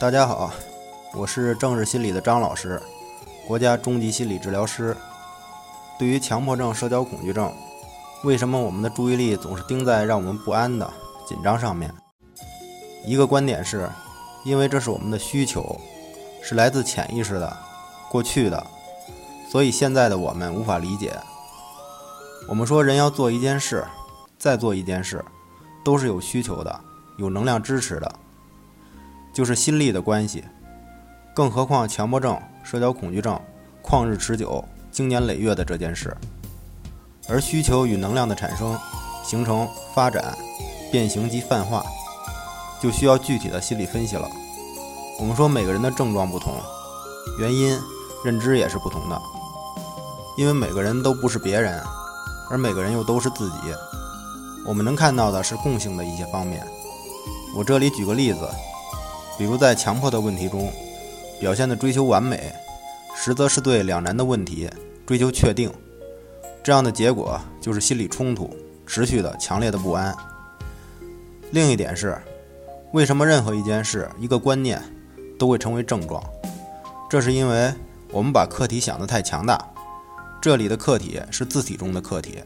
大家好，我是正视心理的张老师，国家中级心理治疗师。对于强迫症、社交恐惧症，为什么我们的注意力总是盯在让我们不安的紧张上面？一个观点是，因为这是我们的需求，是来自潜意识的、过去的，所以现在的我们无法理解。我们说人要做一件事，再做一件事，都是有需求的，有能量支持的。就是心力的关系，更何况强迫症、社交恐惧症旷日持久、经年累月的这件事，而需求与能量的产生、形成、发展、变形及泛化，就需要具体的心理分析了。我们说每个人的症状不同，原因、认知也是不同的，因为每个人都不是别人，而每个人又都是自己。我们能看到的是共性的一些方面。我这里举个例子。比如在强迫的问题中，表现的追求完美，实则是对两难的问题追求确定，这样的结果就是心理冲突，持续的强烈的不安。另一点是，为什么任何一件事、一个观念都会成为症状？这是因为我们把客体想得太强大，这里的客体是字体中的客体，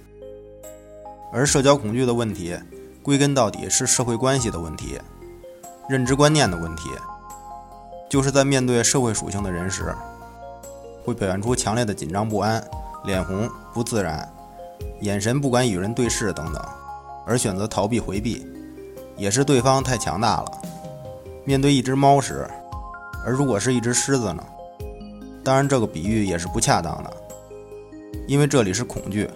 而社交恐惧的问题，归根到底是社会关系的问题。认知观念的问题，就是在面对社会属性的人时，会表现出强烈的紧张不安、脸红、不自然、眼神不敢与人对视等等，而选择逃避回避，也是对方太强大了。面对一只猫时，而如果是一只狮子呢？当然，这个比喻也是不恰当的，因为这里是恐惧，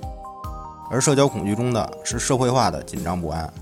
而社交恐惧中的是社会化的紧张不安。